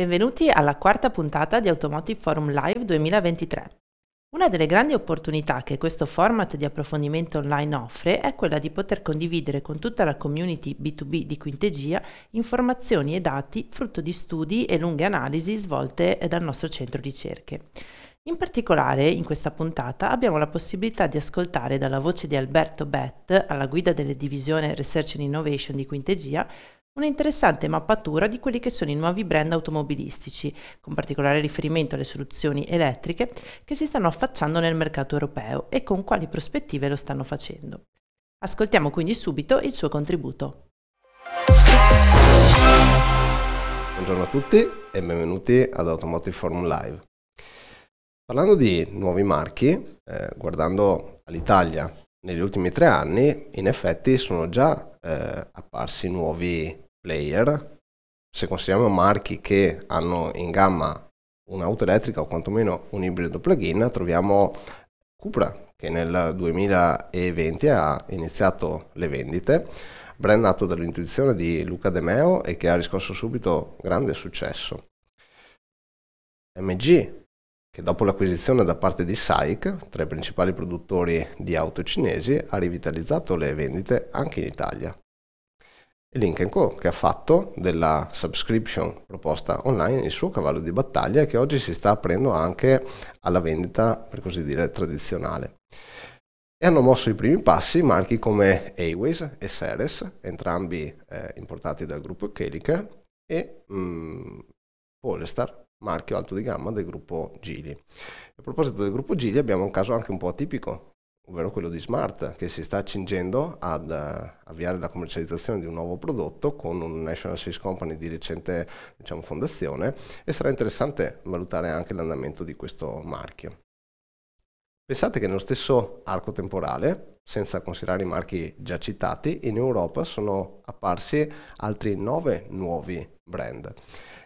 Benvenuti alla quarta puntata di Automotive Forum Live 2023. Una delle grandi opportunità che questo format di approfondimento online offre è quella di poter condividere con tutta la community B2B di Quintegia informazioni e dati frutto di studi e lunghe analisi svolte dal nostro centro ricerche. In particolare, in questa puntata abbiamo la possibilità di ascoltare dalla voce di Alberto Bett, alla guida delle divisione Research and Innovation di Quintegia, un'interessante mappatura di quelli che sono i nuovi brand automobilistici, con particolare riferimento alle soluzioni elettriche che si stanno affacciando nel mercato europeo e con quali prospettive lo stanno facendo. Ascoltiamo quindi subito il suo contributo. Buongiorno a tutti e benvenuti ad Automotive Forum Live. Parlando di nuovi marchi, eh, guardando all'Italia negli ultimi tre anni, in effetti sono già eh, apparsi nuovi player, se consideriamo marchi che hanno in gamma un'auto elettrica o quantomeno un ibrido plug-in, troviamo Cupra che nel 2020 ha iniziato le vendite, brand nato dall'intuizione di Luca De Meo e che ha riscosso subito grande successo. MG che dopo l'acquisizione da parte di SAIC, tra i principali produttori di auto cinesi, ha rivitalizzato le vendite anche in Italia Link Co che ha fatto della subscription proposta online il suo cavallo di battaglia e che oggi si sta aprendo anche alla vendita per così dire tradizionale. E hanno mosso i primi passi marchi come Aways e Ceres, entrambi eh, importati dal gruppo Keliker, e mm, Polestar, marchio alto di gamma del gruppo Gili. A proposito del gruppo Gili abbiamo un caso anche un po' atipico ovvero quello di Smart, che si sta accingendo ad uh, avviare la commercializzazione di un nuovo prodotto con un National Sales Company di recente diciamo, fondazione e sarà interessante valutare anche l'andamento di questo marchio. Pensate che nello stesso arco temporale, senza considerare i marchi già citati, in Europa sono apparsi altri nove nuovi brand.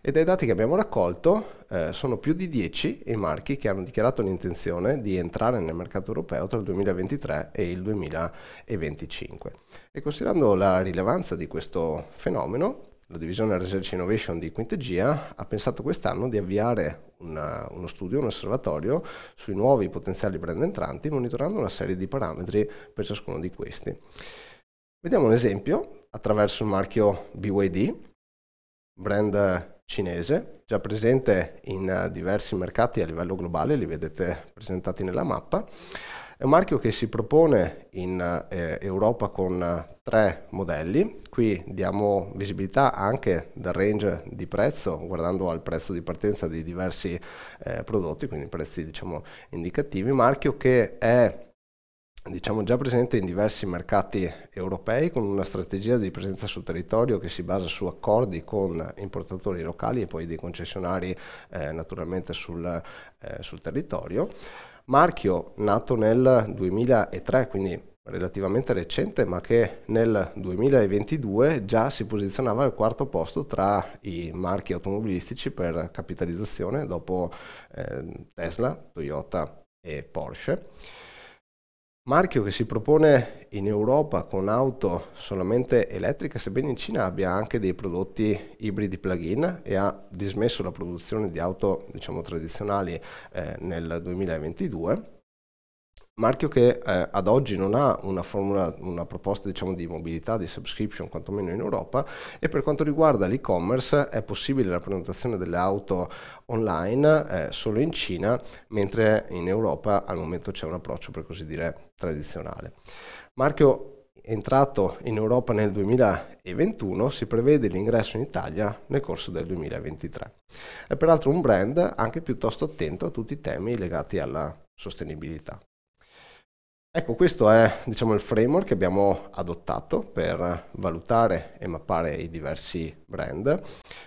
E dai dati che abbiamo raccolto eh, sono più di 10 i marchi che hanno dichiarato l'intenzione di entrare nel mercato europeo tra il 2023 e il 2025. E considerando la rilevanza di questo fenomeno, la divisione Research Innovation di Quintegia ha pensato quest'anno di avviare una, uno studio, un osservatorio sui nuovi potenziali brand entranti, monitorando una serie di parametri per ciascuno di questi. Vediamo un esempio attraverso il marchio BYD, brand cinese, già presente in eh, diversi mercati a livello globale, li vedete presentati nella mappa. È un marchio che si propone in eh, Europa con eh, tre modelli. Qui diamo visibilità anche del range di prezzo, guardando al prezzo di partenza di diversi eh, prodotti, quindi prezzi diciamo indicativi. Marchio che è diciamo già presente in diversi mercati europei con una strategia di presenza sul territorio che si basa su accordi con importatori locali e poi dei concessionari eh, naturalmente sul, eh, sul territorio. Marchio nato nel 2003, quindi relativamente recente, ma che nel 2022 già si posizionava al quarto posto tra i marchi automobilistici per capitalizzazione dopo eh, Tesla, Toyota e Porsche. Marchio che si propone in Europa con auto solamente elettriche, sebbene in Cina abbia anche dei prodotti ibridi plug-in e ha dismesso la produzione di auto diciamo, tradizionali eh, nel 2022 marchio che eh, ad oggi non ha una, formula, una proposta diciamo, di mobilità, di subscription, quantomeno in Europa, e per quanto riguarda l'e-commerce è possibile la prenotazione delle auto online eh, solo in Cina, mentre in Europa al momento c'è un approccio per così dire tradizionale. Marchio entrato in Europa nel 2021, si prevede l'ingresso in Italia nel corso del 2023. È peraltro un brand anche piuttosto attento a tutti i temi legati alla sostenibilità. Ecco, questo è diciamo, il framework che abbiamo adottato per valutare e mappare i diversi brand.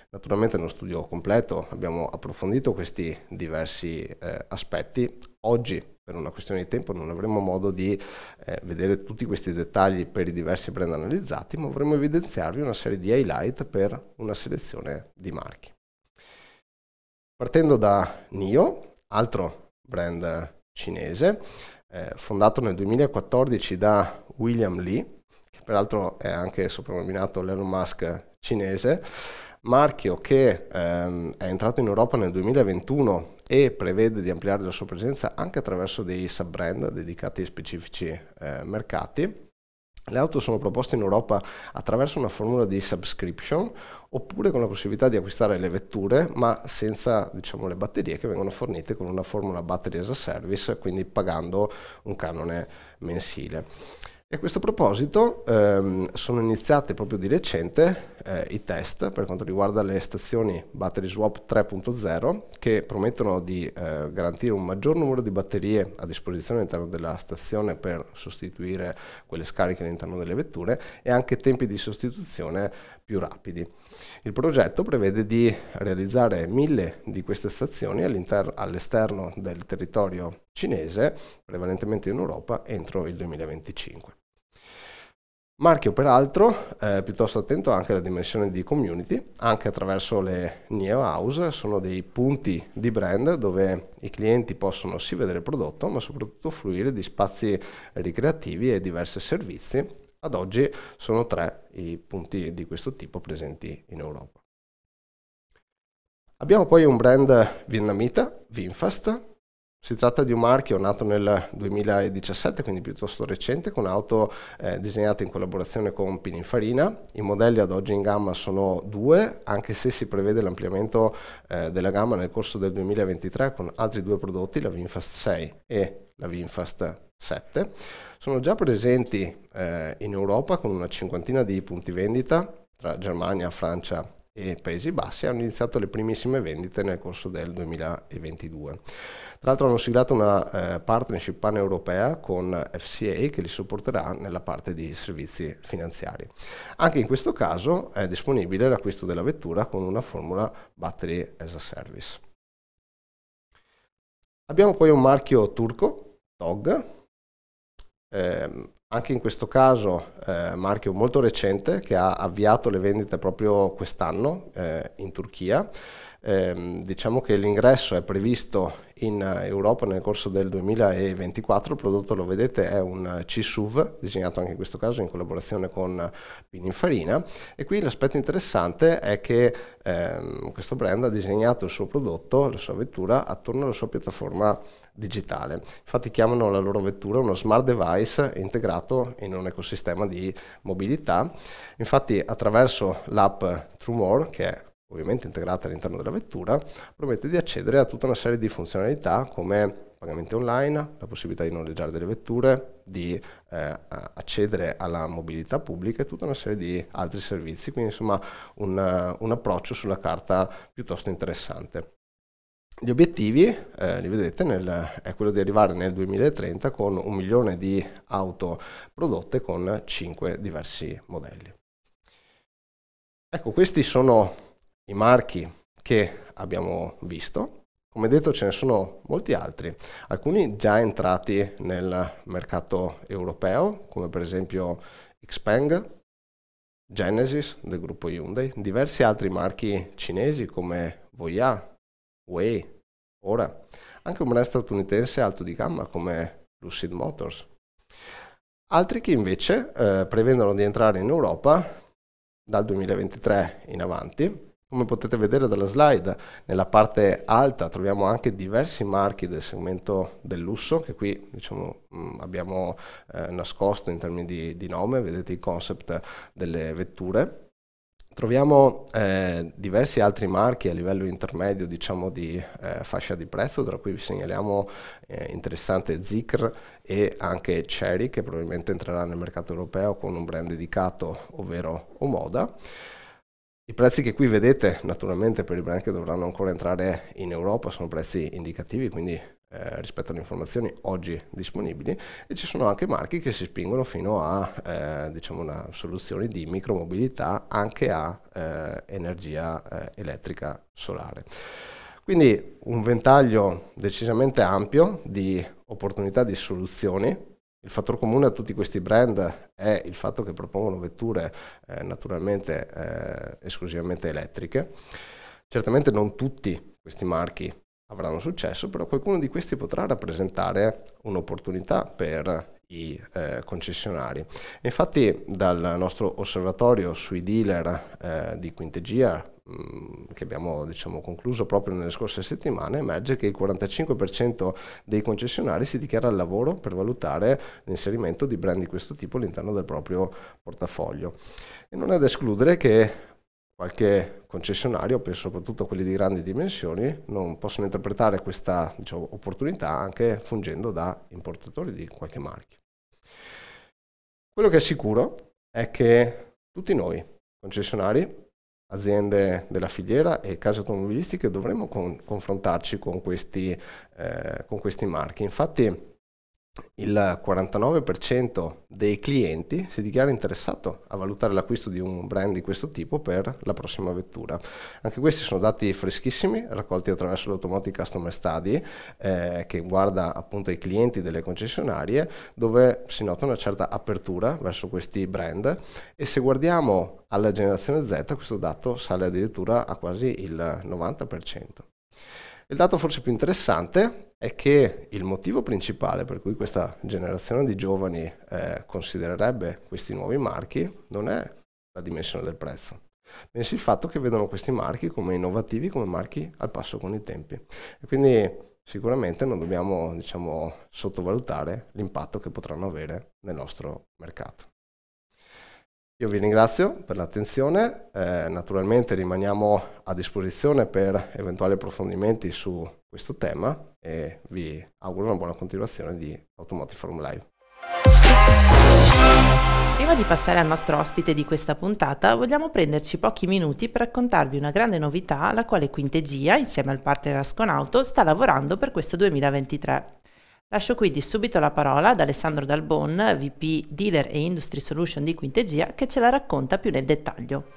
Naturalmente nello studio completo abbiamo approfondito questi diversi eh, aspetti. Oggi, per una questione di tempo, non avremo modo di eh, vedere tutti questi dettagli per i diversi brand analizzati, ma vorremmo evidenziarvi una serie di highlight per una selezione di marchi. Partendo da NIO, altro brand cinese, eh, fondato nel 2014 da William Lee, che peraltro è anche soprannominato l'Elon Musk cinese, marchio che ehm, è entrato in Europa nel 2021 e prevede di ampliare la sua presenza anche attraverso dei sub-brand dedicati a specifici eh, mercati. Le auto sono proposte in Europa attraverso una formula di subscription oppure con la possibilità di acquistare le vetture ma senza diciamo, le batterie che vengono fornite con una formula battery as a service, quindi pagando un canone mensile. E a questo proposito ehm, sono iniziati proprio di recente eh, i test per quanto riguarda le stazioni Battery Swap 3.0 che promettono di eh, garantire un maggior numero di batterie a disposizione all'interno della stazione per sostituire quelle scariche all'interno delle vetture e anche tempi di sostituzione più rapidi. Il progetto prevede di realizzare mille di queste stazioni all'esterno del territorio cinese, prevalentemente in Europa, entro il 2025. Marchio peraltro eh, piuttosto attento anche alla dimensione di community, anche attraverso le Neo House, sono dei punti di brand dove i clienti possono sì vedere il prodotto ma soprattutto fruire di spazi ricreativi e diversi servizi ad oggi sono tre i punti di questo tipo presenti in Europa. Abbiamo poi un brand vietnamita, Vinfast. Si tratta di un marchio nato nel 2017, quindi piuttosto recente, con auto eh, disegnate in collaborazione con Pininfarina. I modelli ad oggi in gamma sono due, anche se si prevede l'ampliamento eh, della gamma nel corso del 2023 con altri due prodotti, la Vinfast 6 e la Vinfast 7, sono già presenti eh, in Europa con una cinquantina di punti vendita tra Germania, Francia e Paesi Bassi hanno iniziato le primissime vendite nel corso del 2022. Tra l'altro hanno siglato una eh, partnership pan-europea con FCA che li supporterà nella parte di servizi finanziari. Anche in questo caso è disponibile l'acquisto della vettura con una formula Battery as a Service. Abbiamo poi un marchio turco, TOG, eh, anche in questo caso eh, marchio molto recente che ha avviato le vendite proprio quest'anno eh, in Turchia. Eh, diciamo che l'ingresso è previsto in Europa nel corso del 2024. Il prodotto, lo vedete, è un C-SUV, disegnato anche in questo caso in collaborazione con Pininfarina. E qui l'aspetto interessante è che ehm, questo brand ha disegnato il suo prodotto, la sua vettura, attorno alla sua piattaforma digitale. Infatti chiamano la loro vettura uno smart device integrato in un ecosistema di mobilità. Infatti attraverso l'app TrueMore, che è ovviamente integrata all'interno della vettura, promette di accedere a tutta una serie di funzionalità come pagamenti online, la possibilità di noleggiare delle vetture, di eh, accedere alla mobilità pubblica e tutta una serie di altri servizi, quindi insomma un, un approccio sulla carta piuttosto interessante. Gli obiettivi, eh, li vedete, nel, è quello di arrivare nel 2030 con un milione di auto prodotte con 5 diversi modelli. Ecco, questi sono i marchi che abbiamo visto. Come detto ce ne sono molti altri, alcuni già entrati nel mercato europeo, come per esempio Xpeng, Genesis del gruppo Hyundai, diversi altri marchi cinesi come Voya, Wei, ora, anche un brand statunitense alto di gamma come Lucid Motors. Altri che invece eh, prevedono di entrare in Europa dal 2023 in avanti come potete vedere dalla slide, nella parte alta troviamo anche diversi marchi del segmento del lusso che qui diciamo, mm, abbiamo eh, nascosto in termini di, di, nome, vedete il concept delle vetture. Troviamo eh, diversi altri marchi a livello intermedio diciamo, di eh, fascia di prezzo, tra cui vi segnaliamo eh, interessante Zikr e anche Cherry che probabilmente entrerà nel mercato europeo con un brand dedicato, ovvero Omoda. I prezzi che qui vedete, naturalmente per i brand che dovranno ancora entrare in Europa, sono prezzi indicativi, quindi eh, rispetto alle informazioni oggi disponibili e ci sono anche marchi che si spingono fino a eh, diciamo una soluzione di micromobilità anche a eh, energia eh, elettrica solare. Quindi un ventaglio decisamente ampio di opportunità di soluzioni il fattore comune a tutti questi brand è il fatto che propongono vetture eh, naturalmente eh, esclusivamente elettriche. Certamente non tutti questi marchi avranno successo, però qualcuno di questi potrà rappresentare un'opportunità per i eh, concessionari. Infatti dal nostro osservatorio sui dealer eh, di Quintegia mm, che abbiamo diciamo, concluso proprio nelle scorse settimane, emerge che il 45% dei concessionari si dichiara al lavoro per valutare l'inserimento di brand di questo tipo all'interno del proprio portafoglio. E non è da escludere che qualche concessionario, penso soprattutto quelli di grandi dimensioni, non possono interpretare questa diciamo, opportunità anche fungendo da importatori di qualche marchio. Quello che è sicuro è che tutti noi, concessionari, aziende della filiera e case automobilistiche, dovremo con, confrontarci con questi, eh, con questi marchi. Infatti il 49% dei clienti si dichiara interessato a valutare l'acquisto di un brand di questo tipo per la prossima vettura. Anche questi sono dati freschissimi, raccolti attraverso l'Automotive Customer Study, eh, che guarda appunto i clienti delle concessionarie, dove si nota una certa apertura verso questi brand e se guardiamo alla generazione Z questo dato sale addirittura a quasi il 90%. Il dato forse più interessante è che il motivo principale per cui questa generazione di giovani eh, considererebbe questi nuovi marchi non è la dimensione del prezzo, bensì il fatto che vedono questi marchi come innovativi, come marchi al passo con i tempi. E quindi sicuramente non dobbiamo diciamo, sottovalutare l'impatto che potranno avere nel nostro mercato. Io vi ringrazio per l'attenzione, eh, naturalmente rimaniamo a disposizione per eventuali approfondimenti su questo tema e vi auguro una buona continuazione di Automotive Forum Live. Prima di passare al nostro ospite di questa puntata, vogliamo prenderci pochi minuti per raccontarvi una grande novità alla quale Quintegia, insieme al partner Asconauto, sta lavorando per questo 2023. Lascio quindi subito la parola ad Alessandro Dalbon, VP Dealer e Industry Solution di Quintegia, che ce la racconta più nel dettaglio.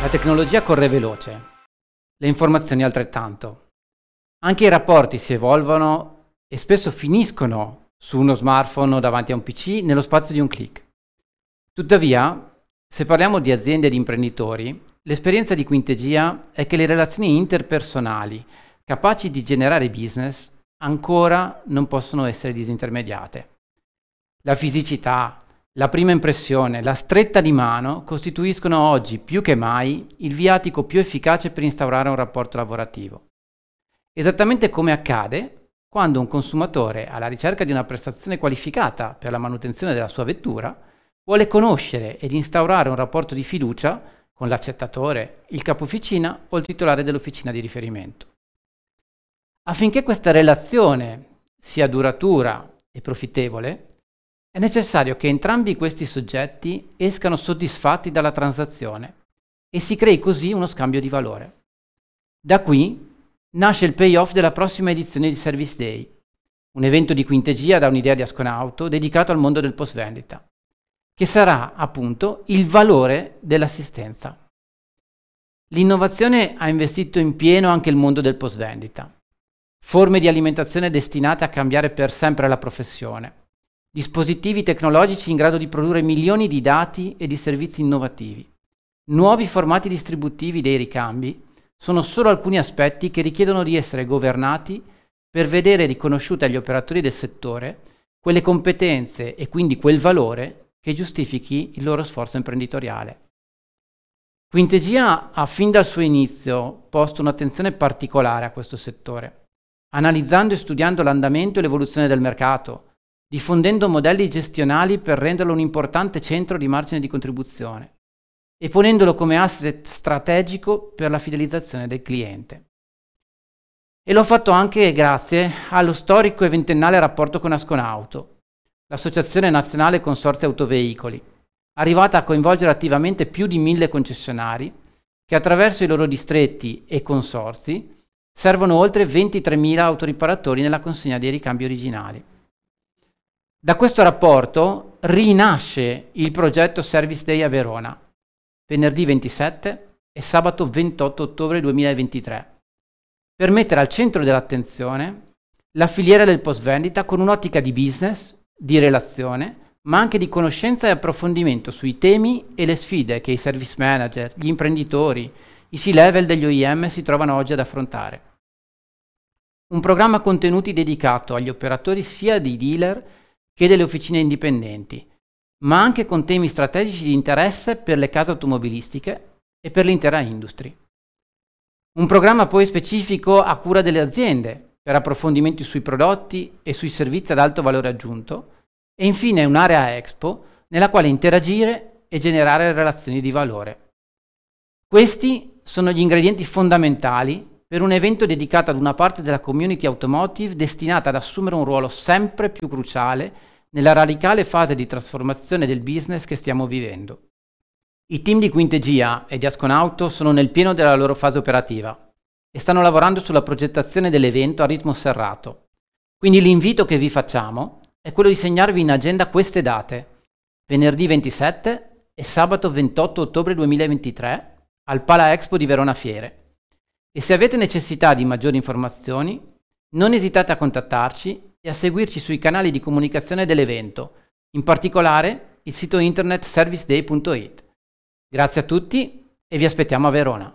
La tecnologia corre veloce, le informazioni altrettanto. Anche i rapporti si evolvono e spesso finiscono su uno smartphone o davanti a un PC nello spazio di un clic. Tuttavia, se parliamo di aziende e di imprenditori, l'esperienza di Quintegia è che le relazioni interpersonali capaci di generare business ancora non possono essere disintermediate. La fisicità, la prima impressione, la stretta di mano costituiscono oggi più che mai il viatico più efficace per instaurare un rapporto lavorativo. Esattamente come accade quando un consumatore, alla ricerca di una prestazione qualificata per la manutenzione della sua vettura, vuole conoscere ed instaurare un rapporto di fiducia con l'accettatore, il capo officina o il titolare dell'officina di riferimento. Affinché questa relazione sia duratura e profittevole, è necessario che entrambi questi soggetti escano soddisfatti dalla transazione e si crei così uno scambio di valore. Da qui nasce il payoff della prossima edizione di Service Day, un evento di quintegia da un'idea di Asconauto dedicato al mondo del post vendita, che sarà appunto il valore dell'assistenza. L'innovazione ha investito in pieno anche il mondo del post vendita forme di alimentazione destinate a cambiare per sempre la professione, dispositivi tecnologici in grado di produrre milioni di dati e di servizi innovativi, nuovi formati distributivi dei ricambi, sono solo alcuni aspetti che richiedono di essere governati per vedere riconosciute agli operatori del settore quelle competenze e quindi quel valore che giustifichi il loro sforzo imprenditoriale. Quintegia ha fin dal suo inizio posto un'attenzione particolare a questo settore analizzando e studiando l'andamento e l'evoluzione del mercato, diffondendo modelli gestionali per renderlo un importante centro di margine di contribuzione e ponendolo come asset strategico per la fidelizzazione del cliente. E l'ho fatto anche grazie allo storico e ventennale rapporto con Asconauto, l'Associazione Nazionale Consorzi Autoveicoli, arrivata a coinvolgere attivamente più di mille concessionari che attraverso i loro distretti e consorzi Servono oltre 23.000 autoriparatori nella consegna dei ricambi originali. Da questo rapporto rinasce il progetto Service Day a Verona, venerdì 27 e sabato 28 ottobre 2023, per mettere al centro dell'attenzione la filiera del post vendita con un'ottica di business, di relazione, ma anche di conoscenza e approfondimento sui temi e le sfide che i service manager, gli imprenditori, i C-level degli OEM si trovano oggi ad affrontare. Un programma contenuti dedicato agli operatori sia dei dealer che delle officine indipendenti, ma anche con temi strategici di interesse per le case automobilistiche, e per l'intera industria. Un programma poi specifico a cura delle aziende per approfondimenti sui prodotti e sui servizi ad alto valore aggiunto e infine un'area Expo nella quale interagire e generare relazioni di valore. Questi sono gli ingredienti fondamentali per un evento dedicato ad una parte della community automotive destinata ad assumere un ruolo sempre più cruciale nella radicale fase di trasformazione del business che stiamo vivendo. I team di Quintegia e di Asconauto sono nel pieno della loro fase operativa e stanno lavorando sulla progettazione dell'evento a ritmo serrato. Quindi l'invito che vi facciamo è quello di segnarvi in agenda queste date, venerdì 27 e sabato 28 ottobre 2023 al Pala Expo di Verona Fiere. E se avete necessità di maggiori informazioni, non esitate a contattarci e a seguirci sui canali di comunicazione dell'evento, in particolare il sito internet serviceday.it. Grazie a tutti e vi aspettiamo a Verona.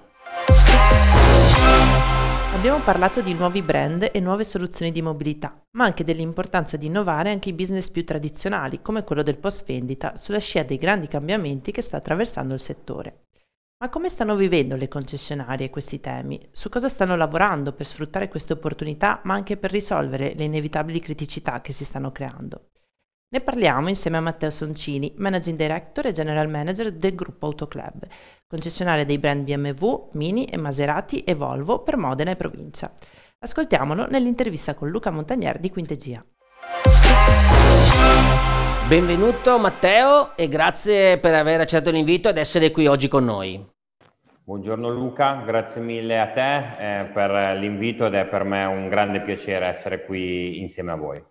Abbiamo parlato di nuovi brand e nuove soluzioni di mobilità, ma anche dell'importanza di innovare anche i business più tradizionali, come quello del post vendita, sulla scia dei grandi cambiamenti che sta attraversando il settore. Ma come stanno vivendo le concessionarie questi temi? Su cosa stanno lavorando per sfruttare queste opportunità, ma anche per risolvere le inevitabili criticità che si stanno creando? Ne parliamo insieme a Matteo Soncini, Managing Director e General Manager del gruppo Autoclub, concessionario dei brand BMW, Mini e Maserati e Volvo per Modena e provincia. Ascoltiamolo nell'intervista con Luca Montagnier di Quintegia. Benvenuto Matteo e grazie per aver accettato l'invito ed essere qui oggi con noi. Buongiorno Luca, grazie mille a te eh, per l'invito ed è per me un grande piacere essere qui insieme a voi.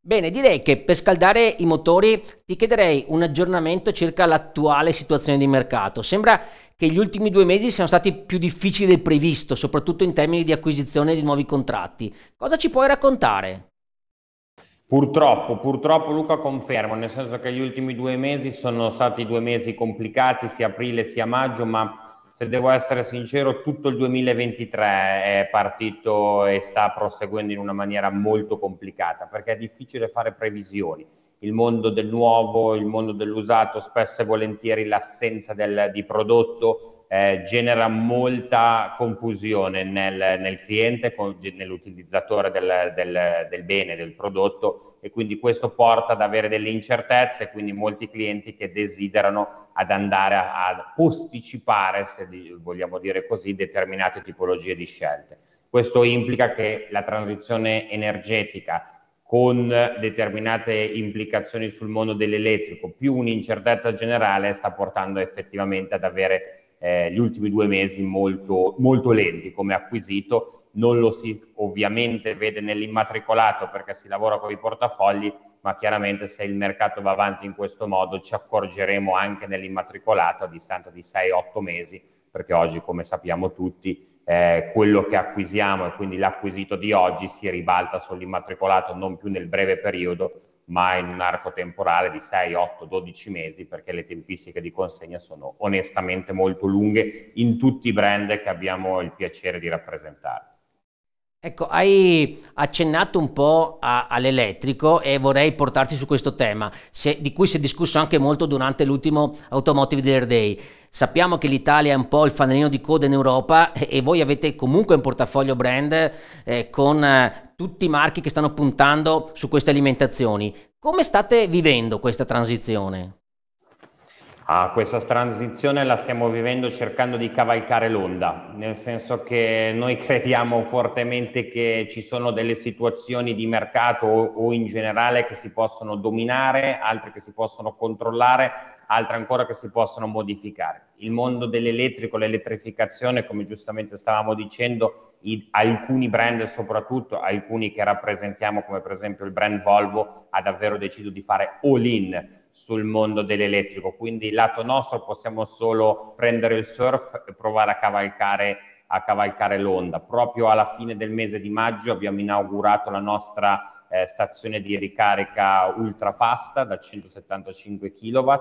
Bene, direi che per scaldare i motori ti chiederei un aggiornamento circa l'attuale situazione di mercato. Sembra che gli ultimi due mesi siano stati più difficili del previsto, soprattutto in termini di acquisizione di nuovi contratti. Cosa ci puoi raccontare? Purtroppo, purtroppo Luca confermo, nel senso che gli ultimi due mesi sono stati due mesi complicati, sia aprile sia maggio, ma se devo essere sincero, tutto il 2023 è partito e sta proseguendo in una maniera molto complicata, perché è difficile fare previsioni. Il mondo del nuovo, il mondo dell'usato, spesso e volentieri l'assenza del, di prodotto eh, genera molta confusione nel, nel cliente, con, nell'utilizzatore del, del, del, bene, del prodotto e quindi questo porta ad avere delle incertezze, quindi molti clienti che desiderano ad andare a, a posticipare, se vogliamo dire così, determinate tipologie di scelte. Questo implica che la transizione energetica con determinate implicazioni sul mondo dell'elettrico, più un'incertezza generale, sta portando effettivamente ad avere eh, gli ultimi due mesi molto, molto lenti come acquisito, non lo si ovviamente vede nell'immatricolato perché si lavora con i portafogli, ma chiaramente se il mercato va avanti in questo modo ci accorgeremo anche nell'immatricolato a distanza di 6-8 mesi, perché oggi come sappiamo tutti eh, quello che acquisiamo e quindi l'acquisito di oggi si ribalta sull'immatricolato non più nel breve periodo, ma in un arco temporale di 6, 8, 12 mesi perché le tempistiche di consegna sono onestamente molto lunghe in tutti i brand che abbiamo il piacere di rappresentare. Ecco, hai accennato un po' a, all'elettrico e vorrei portarti su questo tema, se, di cui si è discusso anche molto durante l'ultimo Automotive Dealer Day. Sappiamo che l'Italia è un po' il fanalino di coda in Europa e, voi avete comunque un portafoglio brand eh, con eh, tutti i marchi che stanno puntando su queste alimentazioni. Come state vivendo questa transizione? Ah, questa transizione la stiamo vivendo cercando di cavalcare l'onda, nel senso che noi crediamo fortemente che ci sono delle situazioni di mercato o, o in generale che si possono dominare, altre che si possono controllare, altre ancora che si possono modificare. Il mondo dell'elettrico, l'elettrificazione, come giustamente stavamo dicendo, i, alcuni brand soprattutto, alcuni che rappresentiamo come per esempio il brand Volvo, ha davvero deciso di fare all in sul mondo dell'elettrico, quindi lato nostro possiamo solo prendere il surf e provare a cavalcare, a cavalcare l'onda. Proprio alla fine del mese di maggio abbiamo inaugurato la nostra eh, stazione di ricarica ultra fasta da 175 kW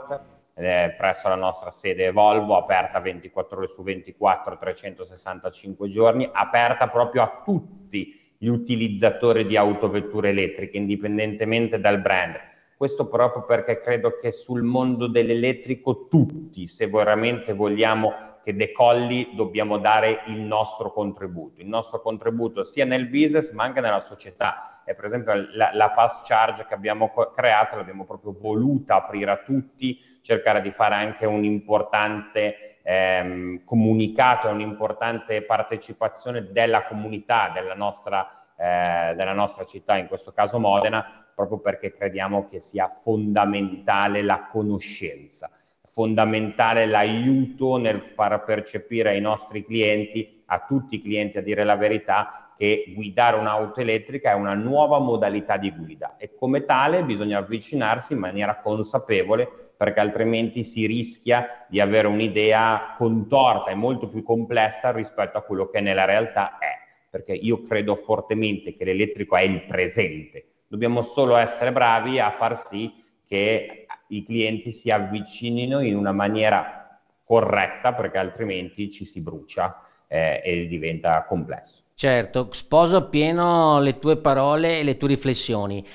eh, presso la nostra sede Volvo, aperta 24 ore su 24, 365 giorni, aperta proprio a tutti gli utilizzatori di autovetture elettriche, indipendentemente dal brand. Questo proprio perché credo che sul mondo dell'elettrico tutti, se veramente vogliamo che decolli, dobbiamo dare il nostro contributo, il nostro contributo sia nel business ma anche nella società. E per esempio la, la fast charge che abbiamo creato l'abbiamo proprio voluta aprire a tutti, cercare di fare anche un importante ehm, comunicato un'importante partecipazione della comunità, della nostra, eh, della nostra città, in questo caso Modena, proprio perché crediamo che sia fondamentale la conoscenza fondamentale l'aiuto nel far percepire ai nostri clienti, a tutti i clienti a dire la verità, che guidare un'auto elettrica è una nuova modalità di guida. E come tale bisogna avvicinarsi in maniera consapevole perché altrimenti si rischia di avere un'idea contorta e molto più complessa rispetto a quello che nella realtà è, perché io credo fortemente che l'elettrico è il presente, dobbiamo solo essere bravi a far sì che i clienti si avvicinino in una maniera corretta perché altrimenti ci si brucia eh, e diventa complesso. Certo, sposo appieno le tue parole e le tue riflessioni.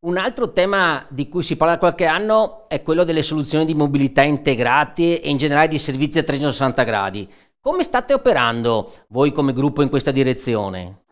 Un altro tema di cui si parla da qualche anno è quello delle soluzioni di mobilità integrate e in generale di servizi a 360 gradi. Come state operando voi come gruppo in questa direzione?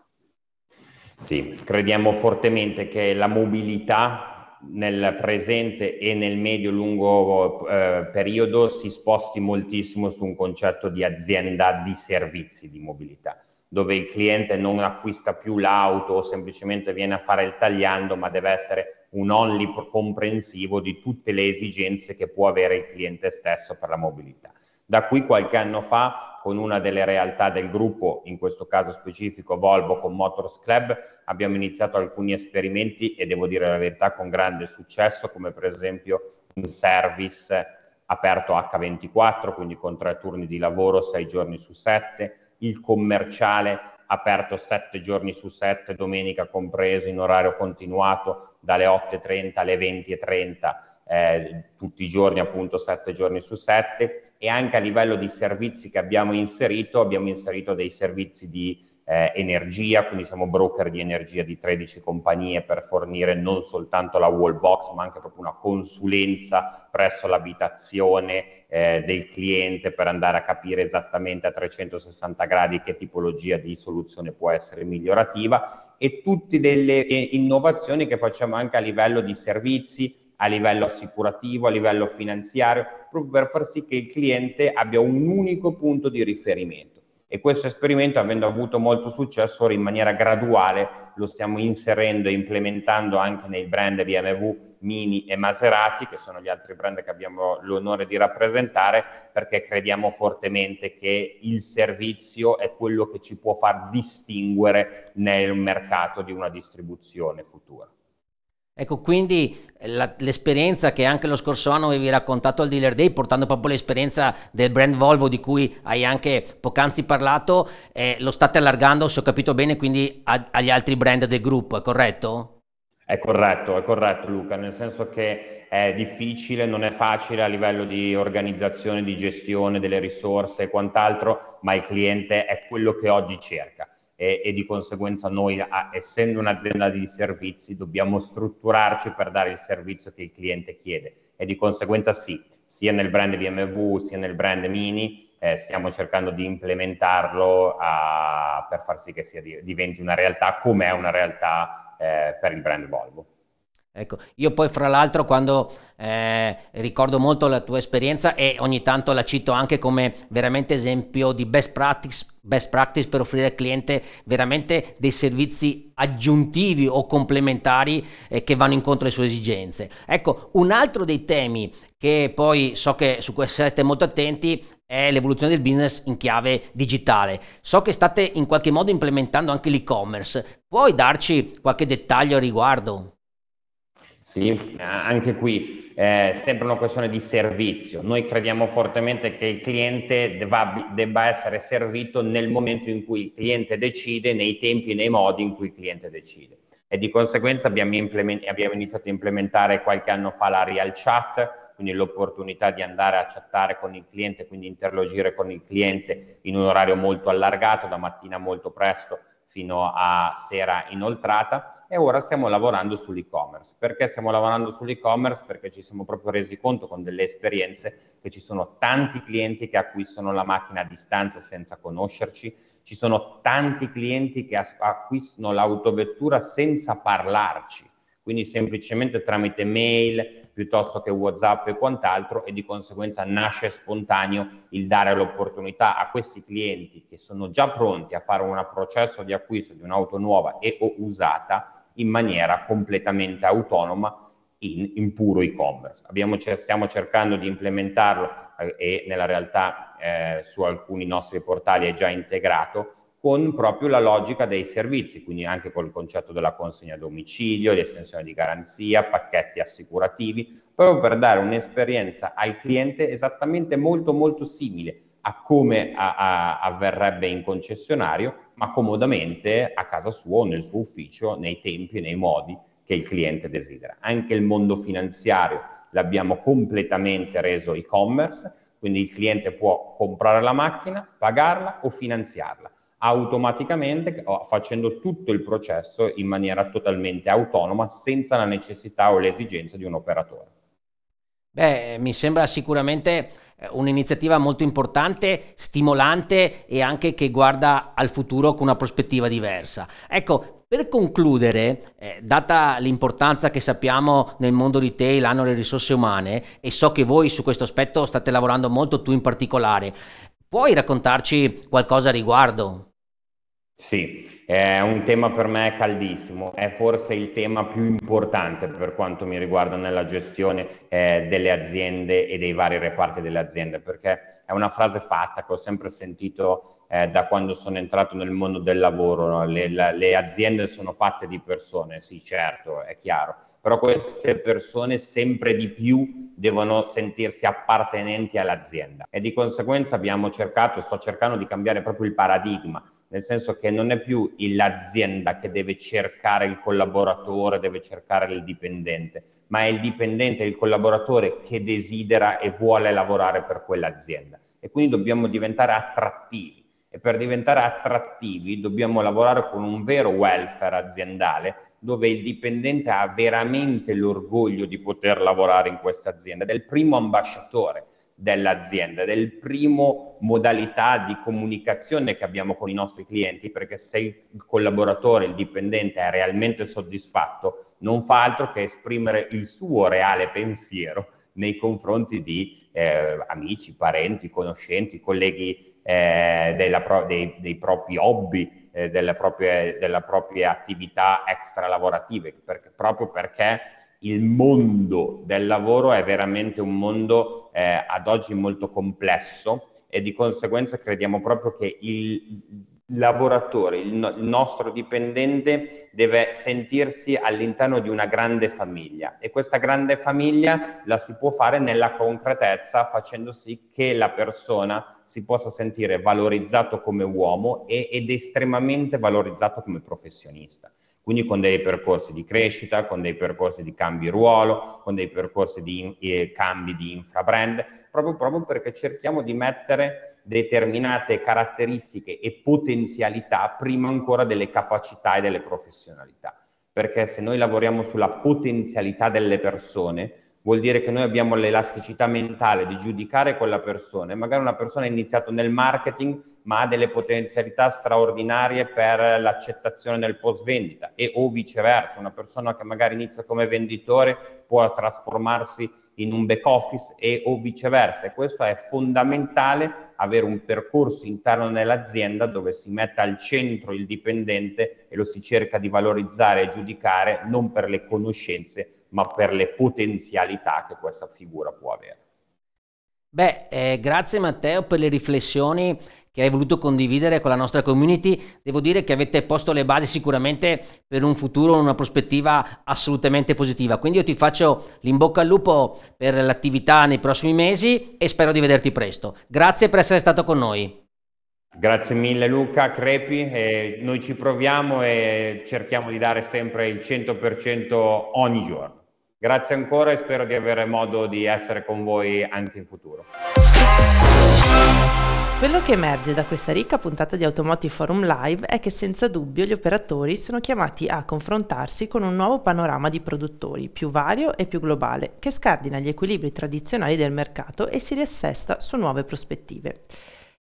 Sì, crediamo fortemente che la mobilità nel presente e nel medio-lungo eh, periodo si sposti moltissimo su un concetto di azienda di servizi di mobilità, dove il cliente non acquista più l'auto o semplicemente viene a fare il tagliando, ma deve essere un only comprensivo di tutte le esigenze che può avere il cliente stesso per la mobilità. Da qui qualche anno fa con una delle realtà del gruppo, in questo caso specifico Volvo con Motors Club, abbiamo iniziato alcuni esperimenti e devo dire la verità con grande successo, come per esempio un service aperto H24, quindi con tre turni di lavoro, sei giorni su sette, il commerciale aperto sette giorni su sette, domenica compreso in orario continuato dalle 8.30 alle 20.30, eh, tutti i giorni appunto sette giorni su sette. E anche a livello di servizi che abbiamo inserito, abbiamo inserito dei servizi di eh, energia, quindi siamo broker di energia di 13 compagnie per fornire non soltanto la wall box, ma anche proprio una consulenza presso l'abitazione eh, del cliente per andare a capire esattamente a 360 gradi che tipologia di soluzione può essere migliorativa. E tutte delle eh, innovazioni che facciamo anche a livello di servizi, a livello assicurativo, a livello finanziario, proprio per far sì che il cliente abbia un unico punto di riferimento. E questo esperimento, avendo avuto molto successo, ora in maniera graduale lo stiamo inserendo e implementando anche nei brand BMW Mini e Maserati, che sono gli altri brand che abbiamo l'onore di rappresentare, perché crediamo fortemente che il servizio è quello che ci può far distinguere nel mercato di una distribuzione futura. Ecco, quindi la, l'esperienza che anche lo scorso anno avevi raccontato al Dealer Day, portando proprio l'esperienza del brand Volvo di cui hai anche poc'anzi parlato, eh, lo state allargando, se ho capito bene, quindi a, agli altri brand del gruppo, è corretto? È corretto, è corretto Luca, nel senso che è difficile, non è facile a livello di organizzazione, di gestione delle risorse e quant'altro, ma il cliente è quello che oggi cerca e, e di conseguenza noi, a, essendo un'azienda di servizi, dobbiamo strutturarci per dare il servizio che il cliente chiede e di conseguenza sì, sia nel brand BMW sia nel brand Mini eh, stiamo cercando di implementarlo a, per far sì che sia, diventi una realtà come è una realtà eh, per il brand Volvo. Ecco, io poi fra l'altro quando eh, ricordo molto la tua esperienza e ogni tanto la cito anche come veramente esempio di best practice, best practice per offrire al cliente veramente dei servizi aggiuntivi o complementari eh, che vanno incontro alle sue esigenze. Ecco, un altro dei temi che poi so che su cui siete molto attenti è l'evoluzione del business in chiave digitale. So che state in qualche modo implementando anche l'e-commerce. Puoi darci qualche dettaglio a riguardo? Sì, anche qui è sempre una questione di servizio. Noi crediamo fortemente che il cliente debba, debba, essere servito nel momento in cui il cliente decide, nei tempi e nei modi in cui il cliente decide. E di conseguenza abbiamo, implement- abbiamo iniziato a implementare qualche anno fa la Real Chat, quindi l'opportunità di andare a chattare con il cliente, quindi interlogire con il cliente in un orario molto allargato, da mattina molto presto fino a sera inoltrata e ora stiamo lavorando sull'e-commerce. Perché stiamo lavorando sull'e-commerce? Perché ci siamo proprio resi conto con delle esperienze che ci sono tanti clienti che acquistano la macchina a distanza senza conoscerci, ci sono tanti clienti che acquistano l'autovettura senza parlarci, quindi semplicemente tramite mail, piuttosto che WhatsApp e quant'altro e di conseguenza nasce spontaneo il dare l'opportunità a questi clienti che sono già pronti a fare un processo di acquisto di un'auto nuova e o usata in maniera completamente autonoma in, in puro e-commerce. Abbiamo, stiamo cercando di implementarlo eh, e nella realtà eh, su alcuni nostri portali è già integrato con proprio la logica dei servizi, quindi anche col concetto della consegna a domicilio, di estensione di garanzia, pacchetti assicurativi, proprio per dare un'esperienza al cliente esattamente molto molto simile a come a, a, avverrebbe in concessionario, ma comodamente a casa sua o nel suo ufficio, nei tempi e nei modi che il cliente desidera. Anche il mondo finanziario l'abbiamo completamente reso e-commerce, quindi il cliente può comprare la macchina, pagarla o finanziarla automaticamente facendo tutto il processo in maniera totalmente autonoma senza la necessità o l'esigenza di un operatore. Beh, mi sembra sicuramente eh, un'iniziativa molto importante, stimolante e anche che guarda al futuro con una prospettiva diversa. Ecco, per concludere, eh, data l'importanza che sappiamo nel mondo retail hanno le risorse umane e so che voi su questo aspetto state lavorando molto, tu in particolare, puoi raccontarci qualcosa a riguardo? Sì, è un tema per me caldissimo, è forse il tema più importante per quanto mi riguarda nella gestione eh, delle aziende e dei vari reparti delle aziende, perché è una frase fatta che ho sempre sentito eh, da quando sono entrato nel mondo del lavoro, no? le, la, le aziende sono fatte di persone, sì certo, è chiaro, però queste persone sempre di più devono sentirsi appartenenti all'azienda e di conseguenza abbiamo cercato, sto cercando di cambiare proprio il paradigma nel senso che non è più l'azienda che deve cercare il collaboratore, deve cercare il dipendente, ma è il dipendente, il collaboratore che desidera e vuole lavorare per quell'azienda. E quindi dobbiamo diventare attrattivi. E per diventare attrattivi dobbiamo lavorare con un vero welfare aziendale dove il dipendente ha veramente l'orgoglio di poter lavorare in questa azienda, ed è il primo ambasciatore dell'azienda, del primo modalità di comunicazione che abbiamo con i nostri clienti, perché se il collaboratore, il dipendente è realmente soddisfatto, non fa altro che esprimere il suo reale pensiero nei confronti di eh, amici, parenti, conoscenti, colleghi eh, pro- dei, dei, propri hobby, eh, delle, proprie, delle proprie attività extra lavorative, perché, proprio perché il mondo del lavoro è veramente un mondo eh, ad oggi molto complesso e di conseguenza crediamo proprio che il lavoratore, il, no- il, nostro dipendente deve sentirsi all'interno di una grande famiglia e questa grande famiglia la si può fare nella concretezza facendo sì che la persona si possa sentire valorizzato come uomo e- ed estremamente valorizzato come professionista quindi con dei percorsi di crescita, con dei percorsi di cambi ruolo, con dei percorsi di eh, cambi di infrabrand, proprio, proprio perché cerchiamo di mettere determinate caratteristiche e potenzialità prima ancora delle capacità e delle professionalità. Perché se noi lavoriamo sulla potenzialità delle persone, vuol dire che noi abbiamo l'elasticità mentale di giudicare quella persona. E magari una persona ha iniziato nel marketing ma ha delle potenzialità straordinarie per l'accettazione del post vendita e o viceversa, una persona che magari inizia come venditore può trasformarsi in un back office e o viceversa. E questo è fondamentale avere un percorso interno nell'azienda dove si metta al centro il dipendente e lo si cerca di valorizzare e giudicare non per le conoscenze ma per le potenzialità che questa figura può avere. Beh, eh, grazie Matteo per le riflessioni che hai voluto condividere con la nostra community. Devo dire che avete posto le basi sicuramente per un futuro, una prospettiva assolutamente positiva. Quindi io ti faccio l'inbocca al lupo per l'attività nei prossimi mesi e spero di vederti presto. Grazie per essere stato con noi. Grazie mille Luca Crepi, eh, noi ci proviamo e cerchiamo di dare sempre il 100% ogni giorno. Grazie ancora e spero di avere modo di essere con voi anche in futuro. Quello che emerge da questa ricca puntata di Automotive Forum Live è che senza dubbio gli operatori sono chiamati a confrontarsi con un nuovo panorama di produttori, più vario e più globale, che scardina gli equilibri tradizionali del mercato e si riassesta su nuove prospettive.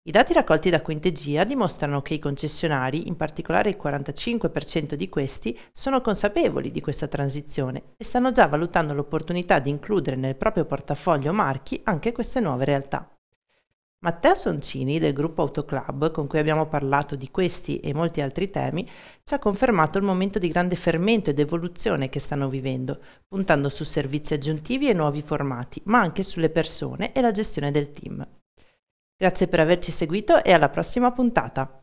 I dati raccolti da Quintegia dimostrano che i concessionari, in particolare il 45% di questi, sono consapevoli di questa transizione e stanno già valutando l'opportunità di includere nel proprio portafoglio marchi anche queste nuove realtà. Matteo Soncini del gruppo Autoclub, con cui abbiamo parlato di questi e molti altri temi, ci ha confermato il momento di grande fermento ed evoluzione che stanno vivendo, puntando su servizi aggiuntivi e nuovi formati, ma anche sulle persone e la gestione del team. Grazie per averci seguito e alla prossima puntata.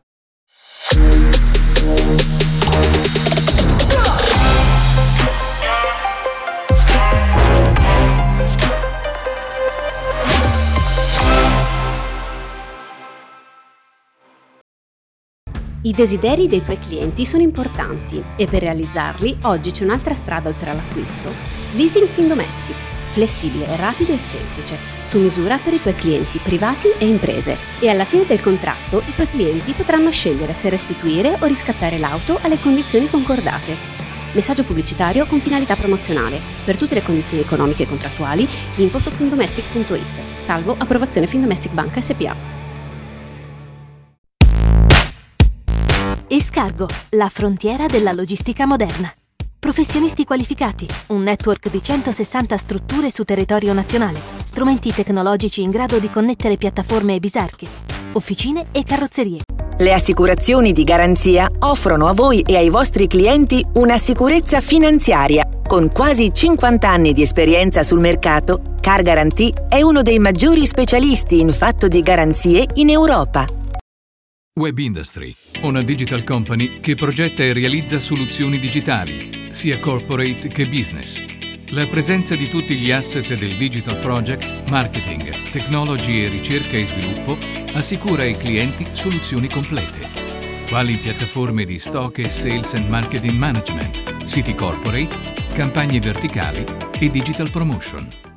I desideri dei tuoi clienti sono importanti e per realizzarli oggi c'è un'altra strada oltre all'acquisto. Leasing Findomestic, flessibile, rapido e semplice, su misura per i tuoi clienti privati e imprese. E alla fine del contratto i tuoi clienti potranno scegliere se restituire o riscattare l'auto alle condizioni concordate. Messaggio pubblicitario con finalità promozionale. Per tutte le condizioni economiche e contrattuali, info su findomestic.it. Salvo approvazione Findomestic Banca SPA. Escargo, la frontiera della logistica moderna. Professionisti qualificati, un network di 160 strutture su territorio nazionale, strumenti tecnologici in grado di connettere piattaforme e bisarche, officine e carrozzerie. Le assicurazioni di garanzia offrono a voi e ai vostri clienti una sicurezza finanziaria. Con quasi 50 anni di esperienza sul mercato, Car Guarantee è uno dei maggiori specialisti in fatto di garanzie in Europa. Web Industry, una digital company che progetta e realizza soluzioni digitali, sia corporate che business. La presenza di tutti gli asset del digital project, marketing, technology e ricerca e sviluppo assicura ai clienti soluzioni complete, quali piattaforme di stock e sales and marketing management, siti corporate, campagne verticali e digital promotion.